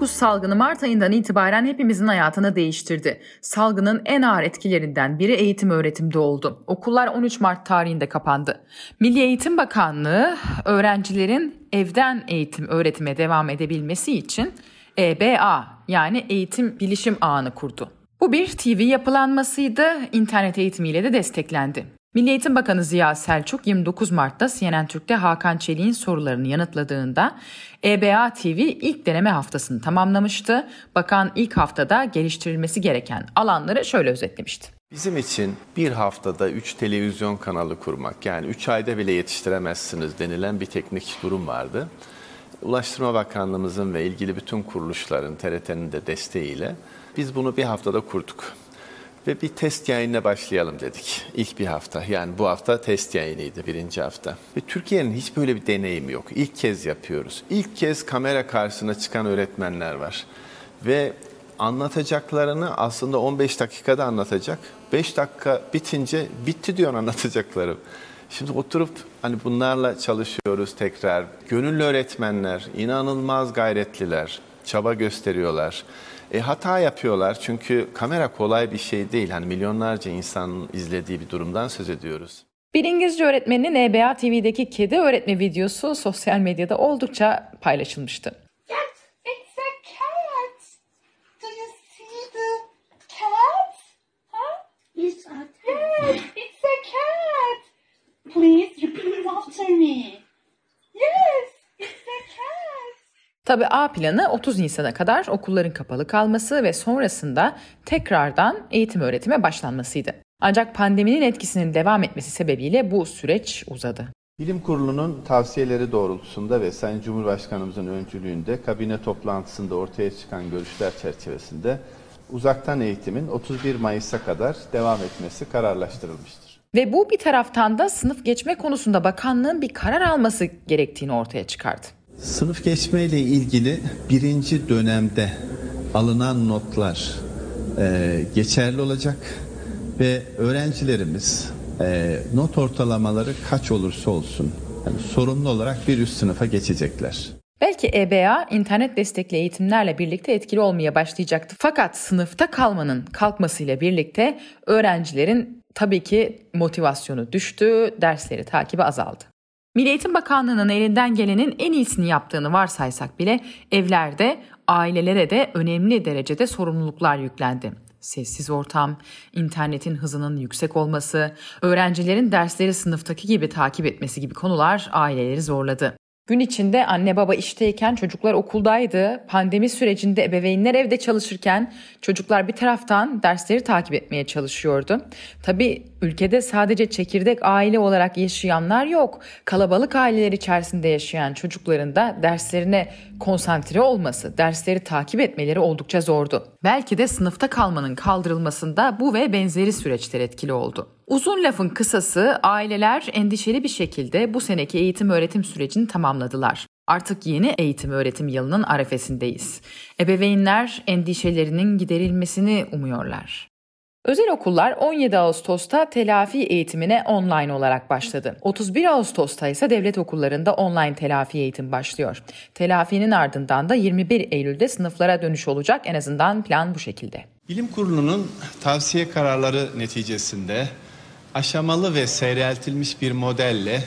Covid-19 salgını Mart ayından itibaren hepimizin hayatını değiştirdi. Salgının en ağır etkilerinden biri eğitim öğretimde oldu. Okullar 13 Mart tarihinde kapandı. Milli Eğitim Bakanlığı öğrencilerin evden eğitim öğretime devam edebilmesi için EBA yani Eğitim Bilişim Ağını kurdu. Bu bir TV yapılanmasıydı, internet eğitimiyle de desteklendi. Milli Eğitim Bakanı Ziya Selçuk 29 Mart'ta CNN Türk'te Hakan Çelik'in sorularını yanıtladığında EBA TV ilk deneme haftasını tamamlamıştı. Bakan ilk haftada geliştirilmesi gereken alanları şöyle özetlemişti. Bizim için bir haftada 3 televizyon kanalı kurmak yani 3 ayda bile yetiştiremezsiniz denilen bir teknik durum vardı. Ulaştırma Bakanlığımızın ve ilgili bütün kuruluşların, TRT'nin de desteğiyle biz bunu bir haftada kurduk. Ve bir test yayınına başlayalım dedik. İlk bir hafta. Yani bu hafta test yayınıydı birinci hafta. Ve Türkiye'nin hiç böyle bir deneyimi yok. İlk kez yapıyoruz. İlk kez kamera karşısına çıkan öğretmenler var. Ve anlatacaklarını aslında 15 dakikada anlatacak. 5 dakika bitince bitti diyor anlatacaklarım. Şimdi oturup hani bunlarla çalışıyoruz tekrar. Gönüllü öğretmenler, inanılmaz gayretliler, çaba gösteriyorlar. E, hata yapıyorlar çünkü kamera kolay bir şey değil. Hani milyonlarca insanın izlediği bir durumdan söz ediyoruz. Bir İngilizce öğretmeninin EBA TV'deki kedi öğretme videosu sosyal medyada oldukça paylaşılmıştı. Tabi A planı 30 Nisan'a kadar okulların kapalı kalması ve sonrasında tekrardan eğitim öğretime başlanmasıydı. Ancak pandeminin etkisinin devam etmesi sebebiyle bu süreç uzadı. Bilim Kurulu'nun tavsiyeleri doğrultusunda ve Sayın Cumhurbaşkanımızın öncülüğünde kabine toplantısında ortaya çıkan görüşler çerçevesinde uzaktan eğitimin 31 Mayıs'a kadar devam etmesi kararlaştırılmıştır. Ve bu bir taraftan da sınıf geçme konusunda bakanlığın bir karar alması gerektiğini ortaya çıkardı. Sınıf geçme ile ilgili birinci dönemde alınan notlar e, geçerli olacak ve öğrencilerimiz e, not ortalamaları kaç olursa olsun yani sorumlu olarak bir üst sınıfa geçecekler. Belki EBA internet destekli eğitimlerle birlikte etkili olmaya başlayacaktı. Fakat sınıfta kalmanın kalkmasıyla birlikte öğrencilerin tabii ki motivasyonu düştü, dersleri takibi azaldı. Milli Eğitim Bakanlığı'nın elinden gelenin en iyisini yaptığını varsaysak bile evlerde ailelere de önemli derecede sorumluluklar yüklendi. Sessiz ortam, internetin hızının yüksek olması, öğrencilerin dersleri sınıftaki gibi takip etmesi gibi konular aileleri zorladı. Gün içinde anne baba işteyken çocuklar okuldaydı. Pandemi sürecinde ebeveynler evde çalışırken çocuklar bir taraftan dersleri takip etmeye çalışıyordu. Tabi ülkede sadece çekirdek aile olarak yaşayanlar yok. Kalabalık aileler içerisinde yaşayan çocukların da derslerine konsantre olması, dersleri takip etmeleri oldukça zordu. Belki de sınıfta kalmanın kaldırılmasında bu ve benzeri süreçler etkili oldu. Uzun lafın kısası aileler endişeli bir şekilde bu seneki eğitim öğretim sürecini tamamladılar. Artık yeni eğitim öğretim yılının arefesindeyiz. Ebeveynler endişelerinin giderilmesini umuyorlar. Özel okullar 17 Ağustos'ta telafi eğitimine online olarak başladı. 31 Ağustos'ta ise devlet okullarında online telafi eğitim başlıyor. Telafinin ardından da 21 Eylül'de sınıflara dönüş olacak. En azından plan bu şekilde. Bilim Kurulu'nun tavsiye kararları neticesinde aşamalı ve seyreltilmiş bir modelle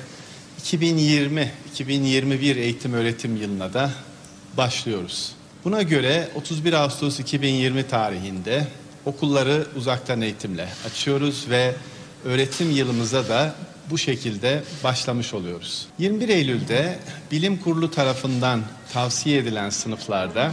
2020-2021 eğitim öğretim yılına da başlıyoruz. Buna göre 31 Ağustos 2020 tarihinde okulları uzaktan eğitimle açıyoruz ve öğretim yılımıza da bu şekilde başlamış oluyoruz. 21 Eylül'de Bilim Kurulu tarafından tavsiye edilen sınıflarda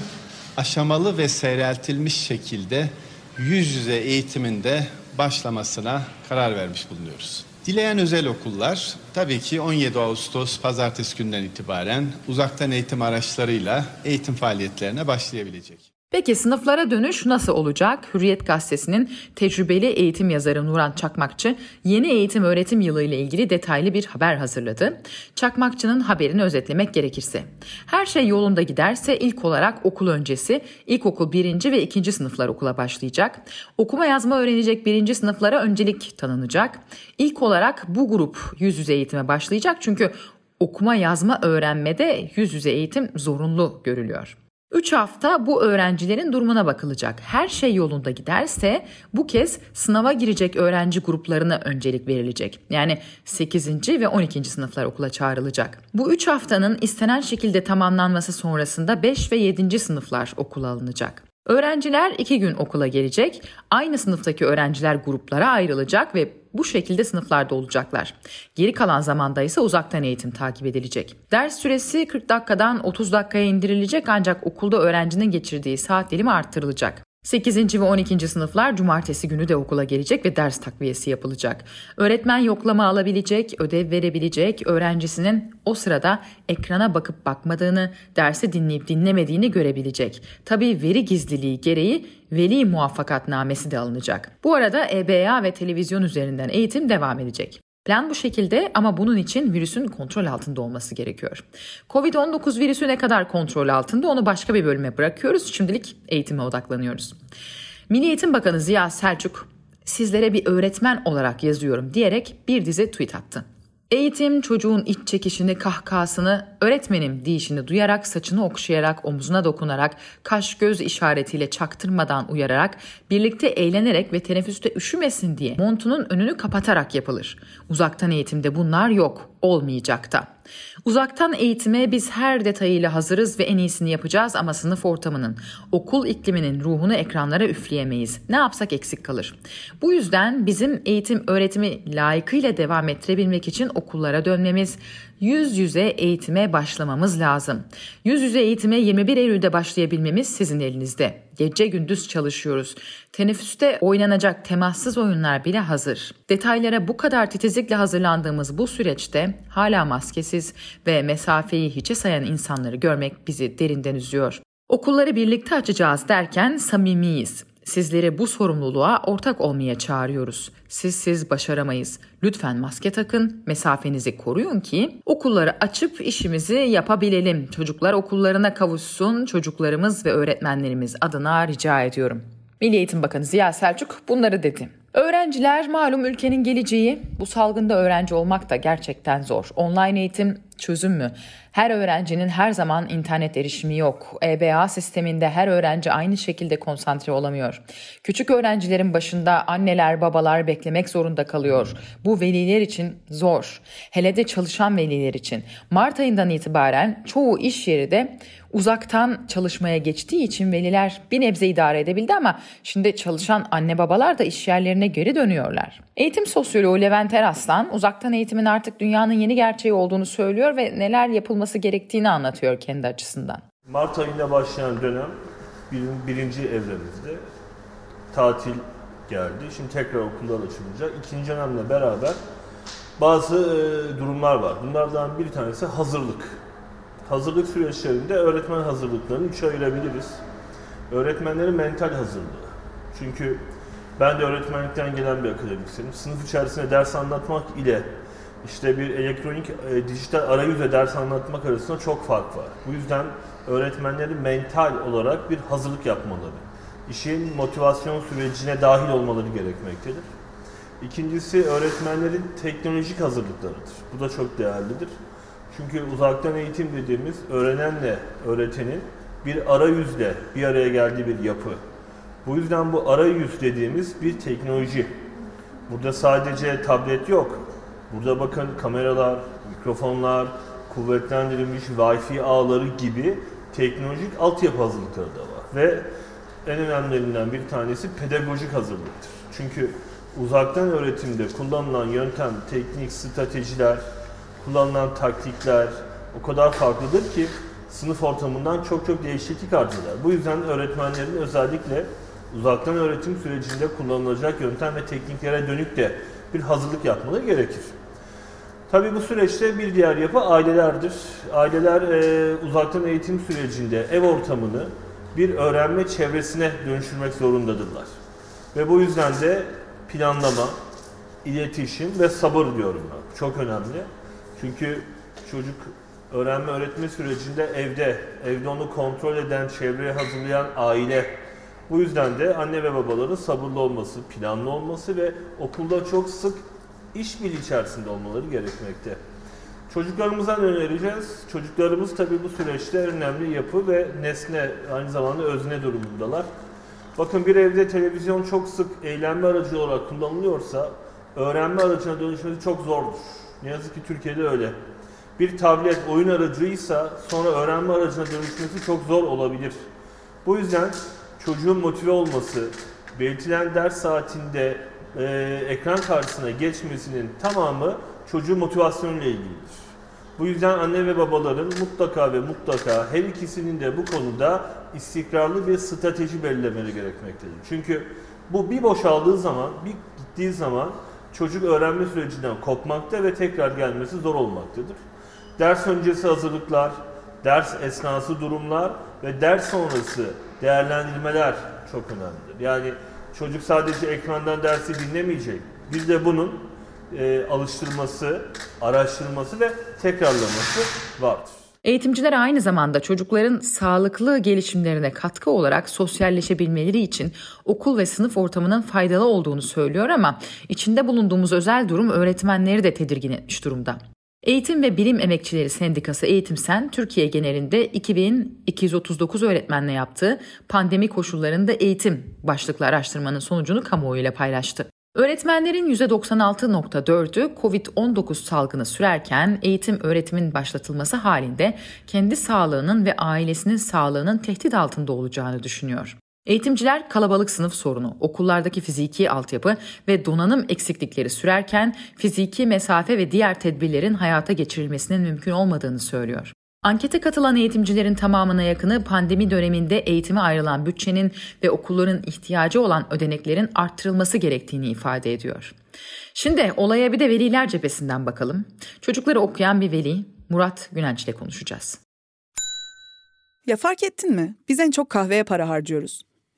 aşamalı ve seyreltilmiş şekilde yüz yüze eğitiminde başlamasına karar vermiş bulunuyoruz. Dileyen özel okullar tabii ki 17 Ağustos pazartesi günden itibaren uzaktan eğitim araçlarıyla eğitim faaliyetlerine başlayabilecek. Peki sınıflara dönüş nasıl olacak? Hürriyet Gazetesi'nin tecrübeli eğitim yazarı Nuran Çakmakçı yeni eğitim öğretim yılı ile ilgili detaylı bir haber hazırladı. Çakmakçı'nın haberini özetlemek gerekirse. Her şey yolunda giderse ilk olarak okul öncesi ilkokul 1. ve 2. sınıflar okula başlayacak. Okuma yazma öğrenecek 1. sınıflara öncelik tanınacak. İlk olarak bu grup yüz yüze eğitime başlayacak çünkü okuma yazma öğrenmede yüz yüze eğitim zorunlu görülüyor. 3 hafta bu öğrencilerin durumuna bakılacak. Her şey yolunda giderse bu kez sınava girecek öğrenci gruplarına öncelik verilecek. Yani 8. ve 12. sınıflar okula çağrılacak. Bu 3 haftanın istenen şekilde tamamlanması sonrasında 5 ve 7. sınıflar okula alınacak. Öğrenciler iki gün okula gelecek, aynı sınıftaki öğrenciler gruplara ayrılacak ve bu şekilde sınıflarda olacaklar. Geri kalan zamanda ise uzaktan eğitim takip edilecek. Ders süresi 40 dakikadan 30 dakikaya indirilecek ancak okulda öğrencinin geçirdiği saat dilimi arttırılacak. 8. ve 12. sınıflar cumartesi günü de okula gelecek ve ders takviyesi yapılacak. Öğretmen yoklama alabilecek, ödev verebilecek, öğrencisinin o sırada ekrana bakıp bakmadığını, dersi dinleyip dinlemediğini görebilecek. Tabii veri gizliliği gereği veli muvaffakatnamesi de alınacak. Bu arada EBA ve televizyon üzerinden eğitim devam edecek. Plan bu şekilde ama bunun için virüsün kontrol altında olması gerekiyor. Covid-19 virüsü ne kadar kontrol altında onu başka bir bölüme bırakıyoruz. Şimdilik eğitime odaklanıyoruz. Milli Eğitim Bakanı Ziya Selçuk sizlere bir öğretmen olarak yazıyorum diyerek bir dizi tweet attı. Eğitim çocuğun iç çekişini, kahkahasını, öğretmenim deyişini duyarak, saçını okşayarak, omzuna dokunarak, kaş göz işaretiyle çaktırmadan uyararak, birlikte eğlenerek ve teneffüste üşümesin diye montunun önünü kapatarak yapılır. Uzaktan eğitimde bunlar yok, olmayacak da. Uzaktan eğitime biz her detayıyla hazırız ve en iyisini yapacağız ama sınıf ortamının, okul ikliminin ruhunu ekranlara üfleyemeyiz. Ne yapsak eksik kalır. Bu yüzden bizim eğitim öğretimi layıkıyla devam ettirebilmek için okullara dönmemiz, yüz yüze eğitime başlamamız lazım. Yüz yüze eğitime 21 Eylül'de başlayabilmemiz sizin elinizde. Gece gündüz çalışıyoruz. Teneffüste oynanacak temassız oyunlar bile hazır. Detaylara bu kadar titizlikle hazırlandığımız bu süreçte hala maskesiz ve mesafeyi hiçe sayan insanları görmek bizi derinden üzüyor. Okulları birlikte açacağız derken samimiyiz. Sizleri bu sorumluluğa ortak olmaya çağırıyoruz. Siz siz başaramayız. Lütfen maske takın, mesafenizi koruyun ki okulları açıp işimizi yapabilelim. Çocuklar okullarına kavuşsun, çocuklarımız ve öğretmenlerimiz adına rica ediyorum. Milli Eğitim Bakanı Ziya Selçuk bunları dedi. Öğrenciler malum ülkenin geleceği. Bu salgında öğrenci olmak da gerçekten zor. Online eğitim çözüm mü? Her öğrencinin her zaman internet erişimi yok. EBA sisteminde her öğrenci aynı şekilde konsantre olamıyor. Küçük öğrencilerin başında anneler, babalar beklemek zorunda kalıyor. Bu veliler için zor. Hele de çalışan veliler için. Mart ayından itibaren çoğu iş yeri de uzaktan çalışmaya geçtiği için veliler bir nebze idare edebildi ama şimdi çalışan anne babalar da iş yerlerine geri dönüyorlar. Eğitim sosyoloğu Levent Eraslan uzaktan eğitimin artık dünyanın yeni gerçeği olduğunu söylüyor ve neler yapılması gerektiğini anlatıyor kendi açısından. Mart ayında başlayan dönem bir, birinci evremizde tatil geldi. Şimdi tekrar okullar açılacak. İkinci dönemle beraber bazı e, durumlar var. Bunlardan bir tanesi hazırlık. Hazırlık süreçlerinde öğretmen hazırlıklarını üçe ayırabiliriz. Öğretmenlerin mental hazırlığı. Çünkü ben de öğretmenlikten gelen bir akademisyenim. Sınıf içerisinde ders anlatmak ile işte bir elektronik, e, dijital arayüzle ders anlatmak arasında çok fark var. Bu yüzden öğretmenlerin mental olarak bir hazırlık yapmaları, işin motivasyon sürecine dahil olmaları gerekmektedir. İkincisi öğretmenlerin teknolojik hazırlıklarıdır. Bu da çok değerlidir. Çünkü uzaktan eğitim dediğimiz öğrenenle öğretenin bir arayüzle bir araya geldiği bir yapı. Bu yüzden bu arayüz dediğimiz bir teknoloji. Burada sadece tablet yok. Burada bakın kameralar, mikrofonlar, kuvvetlendirilmiş Wi-Fi ağları gibi teknolojik altyapı hazırlıkları da var. Ve en önemlilerinden bir tanesi pedagojik hazırlıktır. Çünkü uzaktan öğretimde kullanılan yöntem, teknik, stratejiler, kullanılan taktikler o kadar farklıdır ki sınıf ortamından çok çok değişiklik arz eder. Bu yüzden öğretmenlerin özellikle uzaktan öğretim sürecinde kullanılacak yöntem ve tekniklere dönük de bir hazırlık yapmaları gerekir. Tabii bu süreçte bir diğer yapı ailelerdir. Aileler e, uzaktan eğitim sürecinde ev ortamını bir öğrenme çevresine dönüştürmek zorundadırlar. Ve bu yüzden de planlama, iletişim ve sabır diyorum ben. Çok önemli. Çünkü çocuk öğrenme öğretme sürecinde evde, evde onu kontrol eden, çevreye hazırlayan aile. Bu yüzden de anne ve babaların sabırlı olması, planlı olması ve okulda çok sık işbirliği içerisinde olmaları gerekmekte. Çocuklarımıza önereceğiz? Çocuklarımız tabii bu süreçte önemli yapı ve nesne, aynı zamanda özne durumundalar. Bakın bir evde televizyon çok sık eğlenme aracı olarak kullanılıyorsa öğrenme aracına dönüşmesi çok zordur. Ne yazık ki Türkiye'de öyle. Bir tablet oyun aracıysa sonra öğrenme aracına dönüşmesi çok zor olabilir. Bu yüzden çocuğun motive olması, belirtilen ders saatinde e, ekran karşısına geçmesinin tamamı çocuğun motivasyonuyla ilgilidir. Bu yüzden anne ve babaların mutlaka ve mutlaka her ikisinin de bu konuda istikrarlı bir strateji belirlemeleri gerekmektedir. Çünkü bu bir boşaldığı zaman, bir gittiği zaman çocuk öğrenme sürecinden kopmakta ve tekrar gelmesi zor olmaktadır. Ders öncesi hazırlıklar, ders esnası durumlar ve ders sonrası değerlendirmeler çok önemlidir. Yani çocuk sadece ekrandan dersi dinlemeyecek. Biz de bunun e, alıştırması, araştırması ve tekrarlaması vardır. Eğitimciler aynı zamanda çocukların sağlıklı gelişimlerine katkı olarak sosyalleşebilmeleri için okul ve sınıf ortamının faydalı olduğunu söylüyor ama içinde bulunduğumuz özel durum öğretmenleri de tedirgin etmiş durumda. Eğitim ve Bilim Emekçileri Sendikası Eğitimsen Türkiye genelinde 2239 öğretmenle yaptığı pandemi koşullarında eğitim başlıklı araştırmanın sonucunu kamuoyuyla paylaştı. Öğretmenlerin %96.4'ü COVID-19 salgını sürerken eğitim öğretimin başlatılması halinde kendi sağlığının ve ailesinin sağlığının tehdit altında olacağını düşünüyor. Eğitimciler kalabalık sınıf sorunu, okullardaki fiziki altyapı ve donanım eksiklikleri sürerken fiziki mesafe ve diğer tedbirlerin hayata geçirilmesinin mümkün olmadığını söylüyor. Ankete katılan eğitimcilerin tamamına yakını pandemi döneminde eğitime ayrılan bütçenin ve okulların ihtiyacı olan ödeneklerin arttırılması gerektiğini ifade ediyor. Şimdi olaya bir de veliler cephesinden bakalım. Çocukları okuyan bir veli Murat Günenç ile konuşacağız. Ya fark ettin mi? Biz en çok kahveye para harcıyoruz.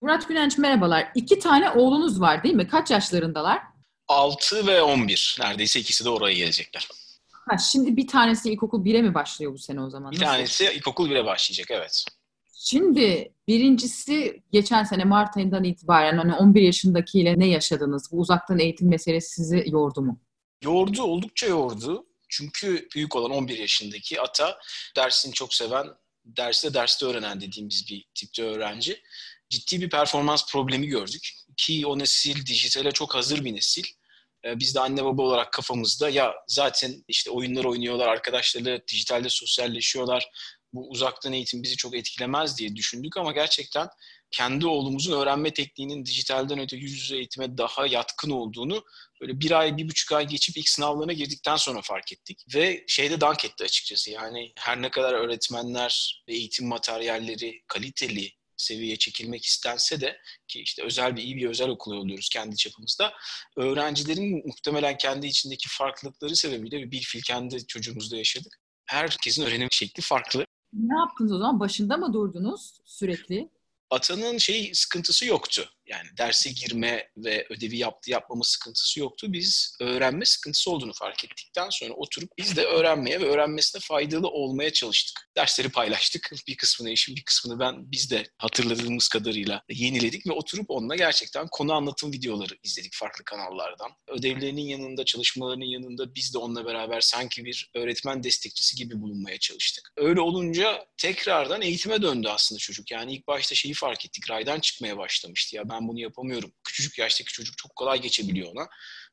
Murat Günenç merhabalar. İki tane oğlunuz var değil mi? Kaç yaşlarındalar? 6 ve 11. Neredeyse ikisi de oraya gelecekler. Ha, şimdi bir tanesi ilkokul 1'e mi başlıyor bu sene o zaman? Bir Nasıl? tanesi ilkokul 1'e başlayacak evet. Şimdi birincisi geçen sene Mart ayından itibaren hani 11 yaşındakiyle ne yaşadınız? Bu uzaktan eğitim meselesi sizi yordu mu? Yordu, oldukça yordu. Çünkü büyük olan 11 yaşındaki Ata dersini çok seven, derste derste öğrenen dediğimiz bir tipte öğrenci. Ciddi bir performans problemi gördük. Ki o nesil dijitale çok hazır bir nesil. Ee, Biz de anne baba olarak kafamızda ya zaten işte oyunlar oynuyorlar, arkadaşlarıyla dijitalde sosyalleşiyorlar. Bu uzaktan eğitim bizi çok etkilemez diye düşündük ama gerçekten kendi oğlumuzun öğrenme tekniğinin dijitalden öte yüz yüze eğitime daha yatkın olduğunu böyle bir ay, bir buçuk ay geçip ilk sınavlarına girdikten sonra fark ettik. Ve şeyde dank etti açıkçası yani her ne kadar öğretmenler ve eğitim materyalleri kaliteli, seviyeye çekilmek istense de ki işte özel bir iyi bir özel okul oluyoruz kendi çapımızda. Öğrencilerin muhtemelen kendi içindeki farklılıkları sebebiyle bir fil kendi çocuğumuzda yaşadık. Herkesin öğrenim şekli farklı. Ne yaptınız o zaman? Başında mı durdunuz sürekli? Atanın şey sıkıntısı yoktu. Yani derse girme ve ödevi yaptı yapmama sıkıntısı yoktu. Biz öğrenme sıkıntısı olduğunu fark ettikten sonra oturup biz de öğrenmeye ve öğrenmesine faydalı olmaya çalıştık. Dersleri paylaştık. Bir kısmını eşim, bir kısmını ben biz de hatırladığımız kadarıyla yeniledik ve oturup onunla gerçekten konu anlatım videoları izledik farklı kanallardan. Ödevlerinin yanında, çalışmalarının yanında biz de onunla beraber sanki bir öğretmen destekçisi gibi bulunmaya çalıştık. Öyle olunca tekrardan eğitime döndü aslında çocuk. Yani ilk başta şeyi fark ettik. Raydan çıkmaya başlamıştı. Ya ben ben bunu yapamıyorum. Küçücük yaştaki çocuk çok kolay geçebiliyor ona.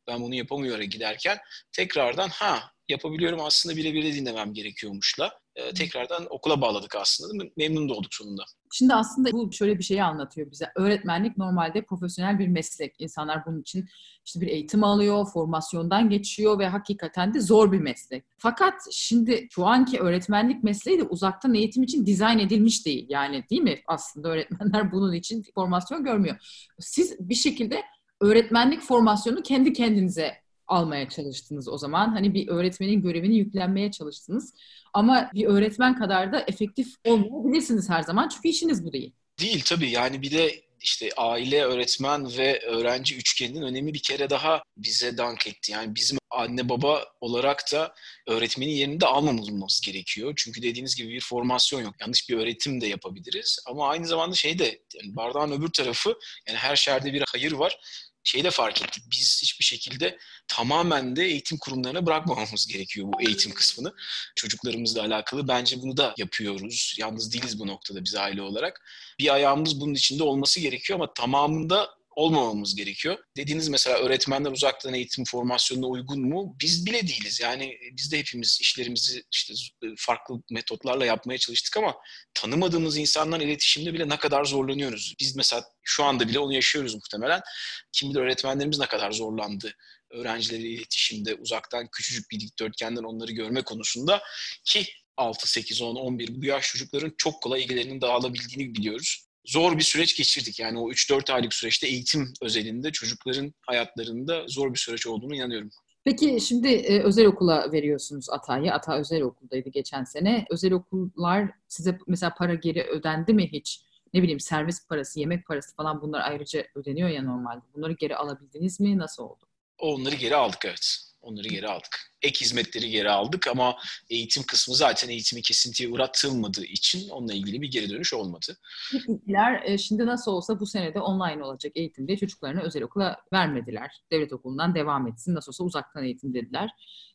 Ben bunu yapamıyorum giderken tekrardan ha yapabiliyorum aslında birebir de dinlemem gerekiyormuşla e, tekrardan okula bağladık aslında. Memnun da olduk sonunda. Şimdi aslında bu şöyle bir şeyi anlatıyor bize. Öğretmenlik normalde profesyonel bir meslek. İnsanlar bunun için işte bir eğitim alıyor, formasyondan geçiyor ve hakikaten de zor bir meslek. Fakat şimdi şu anki öğretmenlik mesleği de uzaktan eğitim için dizayn edilmiş değil. Yani değil mi? Aslında öğretmenler bunun için formasyon görmüyor. Siz bir şekilde öğretmenlik formasyonu kendi kendinize almaya çalıştınız o zaman. Hani bir öğretmenin görevini yüklenmeye çalıştınız. Ama bir öğretmen kadar da efektif olmayabilirsiniz her zaman. Çünkü işiniz bu değil. Değil tabii. Yani bir de işte aile, öğretmen ve öğrenci üçgeninin önemi bir kere daha bize dank etti. Yani bizim anne baba olarak da öğretmenin yerini de almamamız gerekiyor. Çünkü dediğiniz gibi bir formasyon yok. Yanlış bir öğretim de yapabiliriz. Ama aynı zamanda şey de yani bardağın öbür tarafı yani her şerde bir hayır var şeyi de fark ettik. Biz hiçbir şekilde tamamen de eğitim kurumlarına bırakmamamız gerekiyor bu eğitim kısmını. Çocuklarımızla alakalı bence bunu da yapıyoruz. Yalnız değiliz bu noktada biz aile olarak. Bir ayağımız bunun içinde olması gerekiyor ama tamamında olmamamız gerekiyor. Dediğiniz mesela öğretmenler uzaktan eğitim formasyonuna uygun mu? Biz bile değiliz. Yani biz de hepimiz işlerimizi işte farklı metotlarla yapmaya çalıştık ama tanımadığımız insanlarla iletişimde bile ne kadar zorlanıyoruz. Biz mesela şu anda bile onu yaşıyoruz muhtemelen. Kim bilir öğretmenlerimiz ne kadar zorlandı öğrencileriyle iletişimde uzaktan küçücük bir dikdörtgenden onları görme konusunda ki 6, 8, 10, 11 bu yaş çocukların çok kolay ilgilerinin dağılabildiğini biliyoruz zor bir süreç geçirdik. Yani o 3-4 aylık süreçte eğitim özelinde çocukların hayatlarında zor bir süreç olduğunu inanıyorum. Peki şimdi e, özel okula veriyorsunuz Ata'yı. Ata özel okuldaydı geçen sene. Özel okullar size mesela para geri ödendi mi hiç? Ne bileyim servis parası, yemek parası falan bunlar ayrıca ödeniyor ya normalde. Bunları geri alabildiniz mi? Nasıl oldu? Onları geri aldık evet. Onları geri aldık. Ek hizmetleri geri aldık ama eğitim kısmı zaten eğitimi kesintiye uğratılmadığı için onunla ilgili bir geri dönüş olmadı. İlkler e, şimdi nasıl olsa bu senede online olacak eğitim diye çocuklarını özel okula vermediler. Devlet okulundan devam etsin. Nasıl olsa uzaktan eğitim dediler.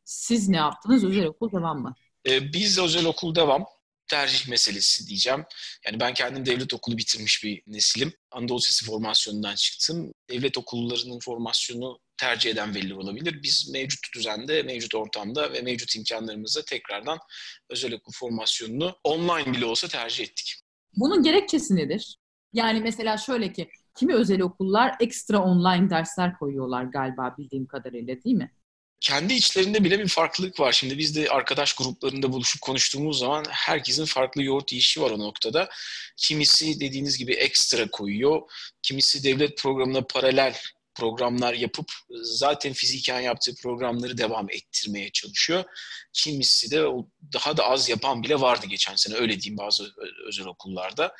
Siz ne yaptınız? Özel okul devam mı? Ee, biz özel okul devam tercih meselesi diyeceğim. Yani ben kendim devlet okulu bitirmiş bir nesilim. Anadolu Sesi formasyonundan çıktım. Devlet okullarının formasyonu tercih eden veliler olabilir. Biz mevcut düzende, mevcut ortamda ve mevcut imkanlarımızla tekrardan özel okul formasyonunu online bile olsa tercih ettik. Bunun gerekçesi nedir? Yani mesela şöyle ki kimi özel okullar ekstra online dersler koyuyorlar galiba bildiğim kadarıyla değil mi? kendi içlerinde bile bir farklılık var. Şimdi biz de arkadaş gruplarında buluşup konuştuğumuz zaman herkesin farklı yoğurt yiyişi var o noktada. Kimisi dediğiniz gibi ekstra koyuyor. Kimisi devlet programına paralel programlar yapıp zaten fiziken yaptığı programları devam ettirmeye çalışıyor. Kimisi de daha da az yapan bile vardı geçen sene öyle diyeyim bazı özel okullarda.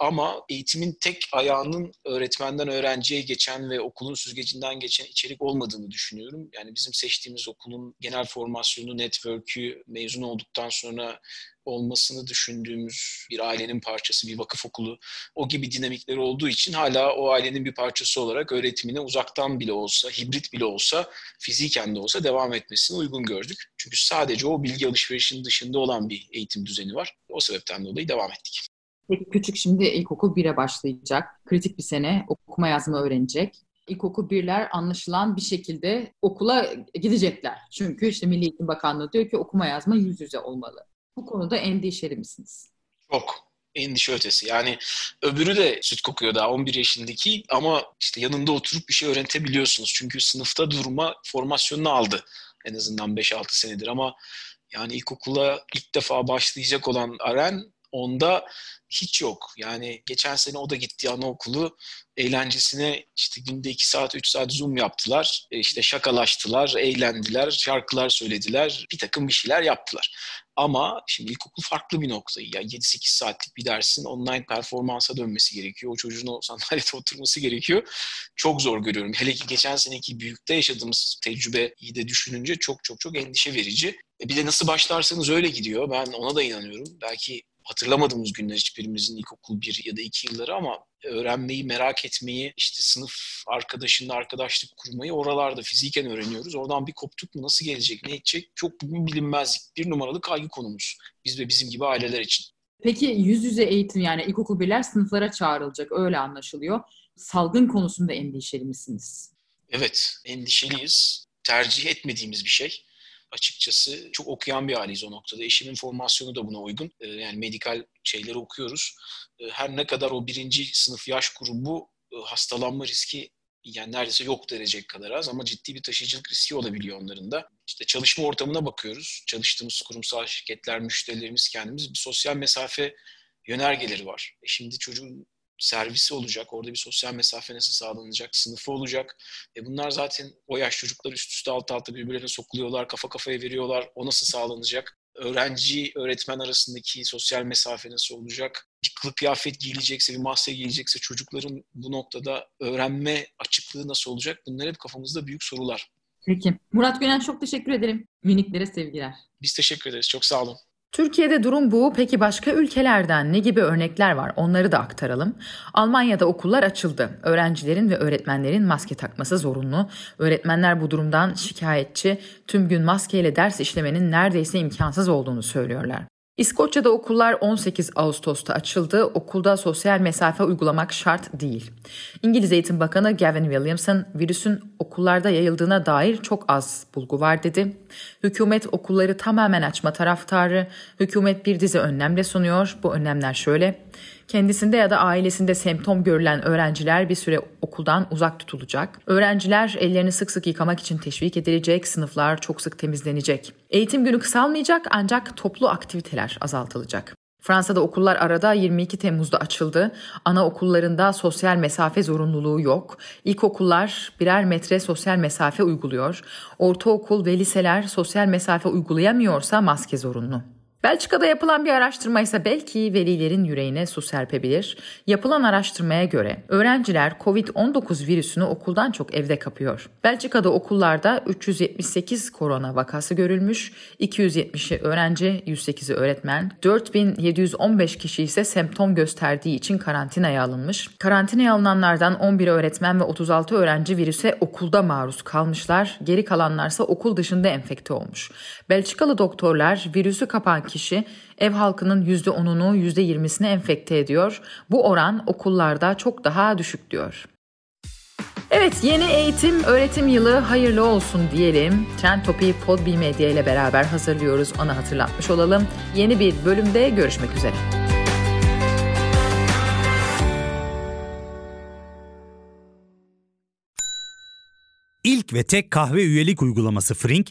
Ama eğitimin tek ayağının öğretmenden öğrenciye geçen ve okulun süzgecinden geçen içerik olmadığını düşünüyorum. Yani bizim seçtiğimiz okulun genel formasyonu, network'ü mezun olduktan sonra olmasını düşündüğümüz bir ailenin parçası, bir vakıf okulu, o gibi dinamikleri olduğu için hala o ailenin bir parçası olarak öğretimine uzaktan bile olsa, hibrit bile olsa, fiziken de olsa devam etmesini uygun gördük. Çünkü sadece o bilgi alışverişinin dışında olan bir eğitim düzeni var. O sebepten dolayı devam ettik. Peki küçük şimdi ilkokul 1'e başlayacak. Kritik bir sene okuma yazma öğrenecek. İlkokul birler anlaşılan bir şekilde okula gidecekler. Çünkü işte Milli Eğitim Bakanlığı diyor ki okuma yazma yüz yüze olmalı. Bu konuda endişeli misiniz? Çok. Endişe ötesi. Yani öbürü de süt kokuyor daha 11 yaşındaki ama işte yanında oturup bir şey öğretebiliyorsunuz. Çünkü sınıfta durma formasyonunu aldı en azından 5-6 senedir ama yani ilkokula ilk defa başlayacak olan Aren Onda hiç yok. Yani geçen sene o da gitti anaokulu eğlencesine işte günde 2 saat 3 saat zoom yaptılar. E işte şakalaştılar, eğlendiler, şarkılar söylediler, bir takım bir şeyler yaptılar. Ama şimdi ilkokul farklı bir nokta. Yani 7-8 saatlik bir dersin online performansa dönmesi gerekiyor. O çocuğun o sandalyede oturması gerekiyor. Çok zor görüyorum. Hele ki geçen seneki büyükte yaşadığımız tecrübeyi de düşününce çok çok çok endişe verici. E bir de nasıl başlarsanız öyle gidiyor. Ben ona da inanıyorum. Belki hatırlamadığımız günler hiçbirimizin ilkokul bir ya da iki yılları ama öğrenmeyi, merak etmeyi, işte sınıf arkadaşınla arkadaşlık kurmayı oralarda fiziken öğreniyoruz. Oradan bir koptuk mu nasıl gelecek, ne edecek çok bugün bilinmezlik. Bir numaralı kaygı konumuz biz ve bizim gibi aileler için. Peki yüz yüze eğitim yani ilkokul birler sınıflara çağrılacak öyle anlaşılıyor. Salgın konusunda endişeli misiniz? Evet, endişeliyiz. Tercih etmediğimiz bir şey açıkçası çok okuyan bir aileyiz o noktada. Eşimin formasyonu da buna uygun. Ee, yani medikal şeyleri okuyoruz. Ee, her ne kadar o birinci sınıf yaş grubu e, hastalanma riski yani neredeyse yok denecek kadar az ama ciddi bir taşıyıcılık riski olabiliyor onların da. İşte çalışma ortamına bakıyoruz. Çalıştığımız kurumsal şirketler, müşterilerimiz kendimiz bir sosyal mesafe yönergeleri var. E şimdi çocuğun servisi olacak. Orada bir sosyal mesafe nasıl sağlanacak? Sınıfı olacak. E bunlar zaten o yaş çocuklar üst üste alt alta birbirlerine sokuluyorlar, kafa kafaya veriyorlar. O nasıl sağlanacak? Öğrenci, öğretmen arasındaki sosyal mesafe nasıl olacak? Bir kılık kıyafet giyilecekse, bir maske giyilecekse çocukların bu noktada öğrenme açıklığı nasıl olacak? Bunlar hep kafamızda büyük sorular. Peki. Murat Gönen çok teşekkür ederim. Miniklere sevgiler. Biz teşekkür ederiz. Çok sağ olun. Türkiye'de durum bu. Peki başka ülkelerden ne gibi örnekler var? Onları da aktaralım. Almanya'da okullar açıldı. Öğrencilerin ve öğretmenlerin maske takması zorunlu. Öğretmenler bu durumdan şikayetçi. Tüm gün maskeyle ders işlemenin neredeyse imkansız olduğunu söylüyorlar. İskoçya'da okullar 18 Ağustos'ta açıldı. Okulda sosyal mesafe uygulamak şart değil. İngiliz Eğitim Bakanı Gavin Williamson virüsün okullarda yayıldığına dair çok az bulgu var dedi. Hükümet okulları tamamen açma taraftarı. Hükümet bir dizi önlemle sunuyor. Bu önlemler şöyle. Kendisinde ya da ailesinde semptom görülen öğrenciler bir süre okuldan uzak tutulacak. Öğrenciler ellerini sık sık yıkamak için teşvik edilecek, sınıflar çok sık temizlenecek. Eğitim günü kısalmayacak ancak toplu aktiviteler azaltılacak. Fransa'da okullar arada 22 Temmuz'da açıldı. Anaokullarında sosyal mesafe zorunluluğu yok. İlkokullar birer metre sosyal mesafe uyguluyor. Ortaokul ve liseler sosyal mesafe uygulayamıyorsa maske zorunlu. Belçika'da yapılan bir araştırma ise belki velilerin yüreğine su serpebilir. Yapılan araştırmaya göre öğrenciler COVID-19 virüsünü okuldan çok evde kapıyor. Belçika'da okullarda 378 korona vakası görülmüş, 270'i öğrenci, 108'i öğretmen, 4715 kişi ise semptom gösterdiği için karantinaya alınmış. Karantinaya alınanlardan 11 öğretmen ve 36 öğrenci virüse okulda maruz kalmışlar. Geri kalanlarsa okul dışında enfekte olmuş. Belçikalı doktorlar virüsü kapan kişi ev halkının %10'unu %20'sini enfekte ediyor. Bu oran okullarda çok daha düşük diyor. Evet yeni eğitim öğretim yılı hayırlı olsun diyelim. Trend Topi'yi Podbi Medya ile beraber hazırlıyoruz. Onu hatırlatmış olalım. Yeni bir bölümde görüşmek üzere. İlk ve tek kahve üyelik uygulaması Frink,